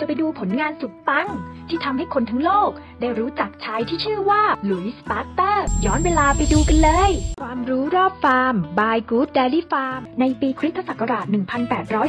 จะไปดูผลงานสุดปัง ที่ทำให้คนทั้งโลก ได้รู้จักชายที่ชื่อว่าหลุยส์ปาสเตอร์ ย้อนเวลาไปดูกันเลย ความรู้รอบฟาร์ม by Good Dairy Farm ในปีคริสตศักราช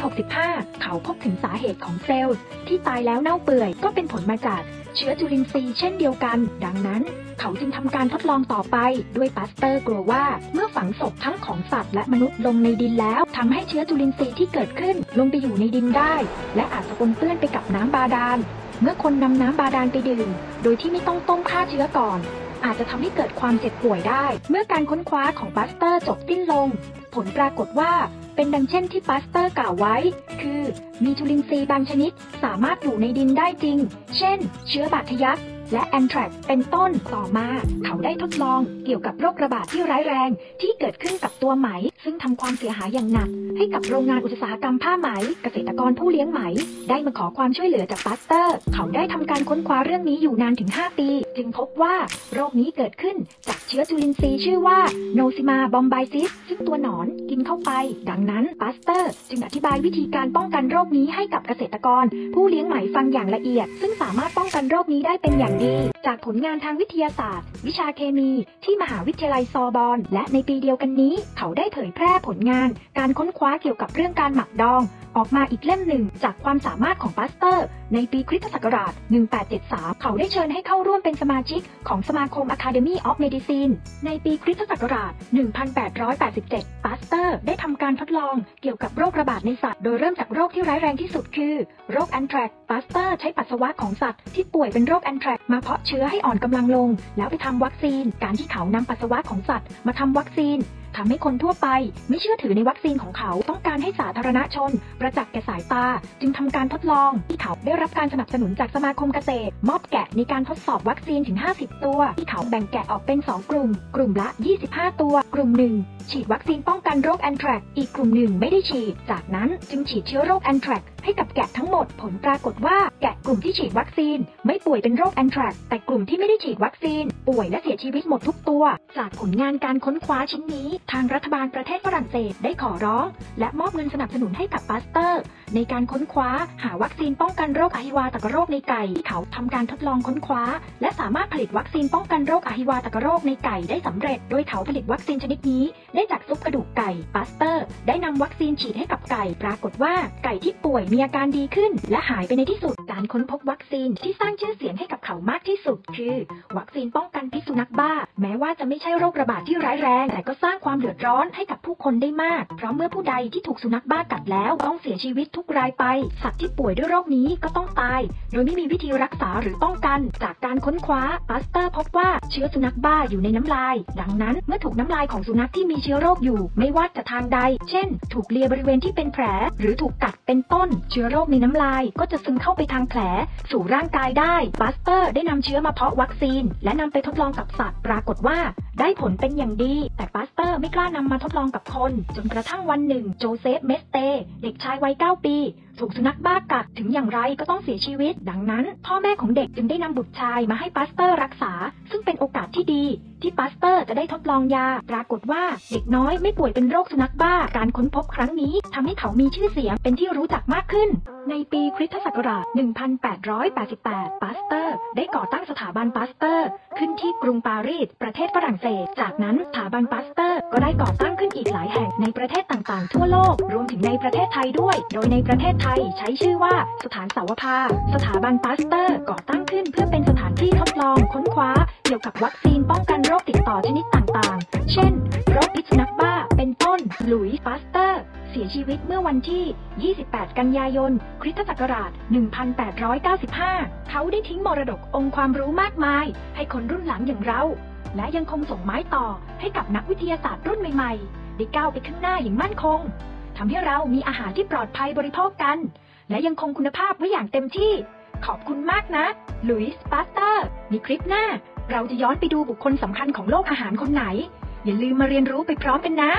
1865 เขาพบถึงสาเหตุของเซลล์ที่ตายแล้วเน่าเปื่อยก็เป็นผลมาจากเชื้อจุลินทรีย์เช่นเดียวกัน ดังนั้น เขาจึงทำการทดลองต่อไป ด้วยปาสเตอร์กลัวว่า เมื่อฝังศพทั้งของสัตว์และมนุษย์ลงในดินแล้วทำให้เชื้อจุลินทรีย์ที่เกิดขึ้น ลงไปอยู่ในดินได้ และอาจจะปนเปื้อนไปกับน้ำ้ำบาดาล เมื่อคนนำน้ำบาดาลไปดื่ม โดยที่ไม่ต้องต้มฆ่าเชื้อก่อน อาจจะทำให้เกิดความเจ็บป่วยได้ เมื่อการค้นคว้าของปัสเตอร์จบสิ้นลง ผลปรากฏว่าเป็นดังเช่นที่ปัสเตอร์กล่าวไว้ คือมีจุลินทรีย์บางชนิดสามารถอยู่ในดินได้จริง เช่น เชื้อบาดทะยัก และแอนแทรกเป็นต้นต่อมา เขาได้ทดลองเกี่ยวกับโรคระบาดที่ร้ายแรง ที่เกิดขึ้นกับตัวไหม ซึ่งทำความเสียหายอย่างหนัก ให้กับโรงงานอุตสาหกรรมผ้าไหม เกษตรกรผู้เลี้ยงไหม ได้มาขอความช่วยเหลือจากปาสเตอร์ เขาได้ทำการค้นคว้าเรื่องนี้อยู่นานถึง 5 ปี จึงพบว่าโรคนี้เกิดขึ้นจากเชื้อจุลินทรีย์ชื่อว่า Nosema bombycis ซึ่งตัวหนอนกินเข้าไป ดังนั้นปาสเตอร์ จึงอธิบายวิธีการป้องกันโรคนี้ให้กับเกษตรกร ผู้เลี้ยงไหมฟังอย่างละเอียด ซึ่งสามารถป้องกันโรคนี้ได้เป็นอย่างดีจากผลงานทางวิทยาศาสตร์ วิชาเคมี ที่มหาวิทยาลัยซอร์บอน และในปีเดียวกันนี้ เขาได้เผยแพร่ผลงาน การค้นคว้าเกี่ยวกับเรื่องการหมักดอง ออกมาอีกเล่มหนึ่ง จากความสามารถของปาสเตอร์ ในปีคริสตศักราช 1873 เขาได้เชิญให้เข้าร่วมเป็นสมาชิกของสมาคม Academy of Medicine ในปีคริสตศักราช 1887 ปาสเตอร์ ได้ทำการทดลองเกี่ยวกับโรคระบาดในสัตว์ โดยเริ่มจากโรคที่ร้ายแรงที่สุดคือ โรคแอนแทรกซ์ปาสเตอร์ใช้ปัสสาวะของสัตว์ที่ป่วยเป็นโรคแอนแทรกซ์มาเพาะเชื้อให้อ่อนกำลังลง แล้วไปทำวัคซีน การที่เขานำปัสสาวะของสัตว์ มาทำวัคซีน ทำให้คนทั่วไปไม่เชื่อถือในวัคซีนของเขาต้องการให้สาธารณชน ประจักษ์แก่สายตา จึงทำการทดลองที่เขาได้รับการสนับสนุนจากสมาคมเกษตร มอบแกะในการทดสอบวัคซีนถึง 50 ตัว ที่เขาแบ่งแกะออกเป็น 2 กลุ่ม กลุ่มละ 25 ตัว ลุ่มหนึ่ง ฉีดวัคซีนป้องกันโรคแอนแทรกอีกกลุ่มหนึ่งไม่ได้ฉีด จากนั้นจึงฉีดเชื้อโรคแอนแทรกให้กับแกะทั้งหมดผลปรากฏว่าแกะกลุ่มที่ฉีดวัคซีน ไม่ป่วยเป็นโรคแอนแทรกซ์แต่กลุ่มที่ไม่ได้ฉีดวัคซีน ป่วยและเสียชีวิตหมดทุกตัว จากผลงานการค้นคว้าชิ้นนี้ ทางรัฐบาลประเทศฝรั่งเศสได้ขอร้อง และมอบเงินสนับสนุนให้กับปาสเตอร์ ในการค้นคว้าหาวัคซีนป้องกันโรคอหิวาตกโรคในไก่ที่เขาทำการทดลองค้นคว้า และสามารถผลิตวัคซีนป้องกันโรคอหิวาตกโรคในไก่ได้สำเร็จ โดยเขาผลิตวัคซีนชนิดนี้ได้จากซุปกระดูกไก่ปาสเตอร์ ได้นำวัคซีนฉีดให้กับไก่ ปรากฏว่าไก่ที่ป่วยมีอาการดีขึ้น และหายไปในที่สุด การค้นพบวัคซีนที่สร้างชื่อเสียงให้กับเขามากที่สุด คือ วัคซีนป้องกันพิษสุนัขบ้า แม้ว่าจะไม่ใช่โรคระบาดที่ร้ายแรง แต่ก็สร้างความเดือดร้อนให้กับผู้คนได้มาก เพราะเมื่อผู้ใดที่ถูกสุนัขบ้ากัดแล้วต้องเสียชีวิตทุกรายไป สัตว์ที่ป่วยด้วยโรคนี้ก็ต้องตาย โดยไม่มีวิธีรักษาหรือป้องกัน จากการค้นคว้าปาสเตอร์พบว่าเชื้อสุนัขบ้าอยู่ในน้ำลาย ดังนั้นเมื่อถูกน้ำลายของสุนัขที่มีเชื้อโรคอยู่ ไม่ว่าจะทางใด เช่น ถูกเลียบริเวณที่เป็นแผล หรือถูกกัดเป็นต้น เชื้อโรคในน้ำลายก็จะซึมเข้าไปทางแผล สู่ร่างกายได้ปาสเตอร์ ได้นำเชื้อมาเพาะวัคซีน และนำไปทดลองกับสัตว์ ปรากฏว่าได้ผลเป็นอย่างดี แต่ปาสเตอร์ไม่กล้านำมาทดลองกับคน จนกระทั่งวันหนึ่ง โจเซฟ ไมสเตอร์ เด็กชายวัย 9 ปี ถูกสุนัขบ้ากัดถึงอย่างไรก็ต้องเสียชีวิต ดังนั้น พ่อแม่ของเด็กจึงได้นำบุตรชายมาให้ปาสเตอร์รักษา ซึ่งเป็นโอกาสที่ดี ที่ปาสเตอร์จะได้ทดลองยา ปรากฏว่าเด็กน้อยไม่ป่วยเป็นโรคสุนัขบ้า การค้นพบครั้งนี้ทำให้เขามีชื่อเสียงเป็นที่รู้จักมากขึ้น ในปีคริสตศักราช 1888 ปาสเตอร์ ได้ก่อตั้งสถาบันปาสเตอร์ ขึ้นที่กรุงปารีส ประเทศฝรั่งเศส จากนั้นสถาบันปาสเตอร์ก็ได้ก่อตั้งขึ้นอีกหลายแห่งในประเทศต่างๆ ทั่วโลก รวมถึงในประเทศไทยด้วย โดยในประเทศไทยใช้ชื่อว่าสถานเสาวภา สถาบันปาสเตอร์ ก่อตั้งขึ้นเพื่อเป็นสถานที่ทดลองค้นคว้า เกี่ยวกับวัคซีนป้องกันโรคติดต่อชนิดต่างๆ เช่น โรคพิษสุนัขบ้า เป็นต้น หลุยส์ปาสเตอร์ เสียชีวิตเมื่อวันที่ 28 กันยายน คริสตศักราช 1895 เขาได้ทิ้งมรดกองค์ความรู้มากมาย ให้คนรุ่นหลังอย่างเรา และยังคงส่งไม้ต่อให้กับนักวิทยาศาสตร์รุ่นใหม่ๆ ได้ก้าวไปข้างหน้าอย่างมั่นคง ทำให้เรามีอาหารที่ปลอดภัยบริโภคกัน และยังคงคุณภาพไว้อย่างเต็มที่ ขอบคุณมากนะหลุยส์ปาสเตอร์ในคลิปหน้า เราจะย้อนไปดูบุคคลสำคัญของโลกอาหารคนไหน อย่าลืมมาเรียนรู้ไปพร้อมกันนะ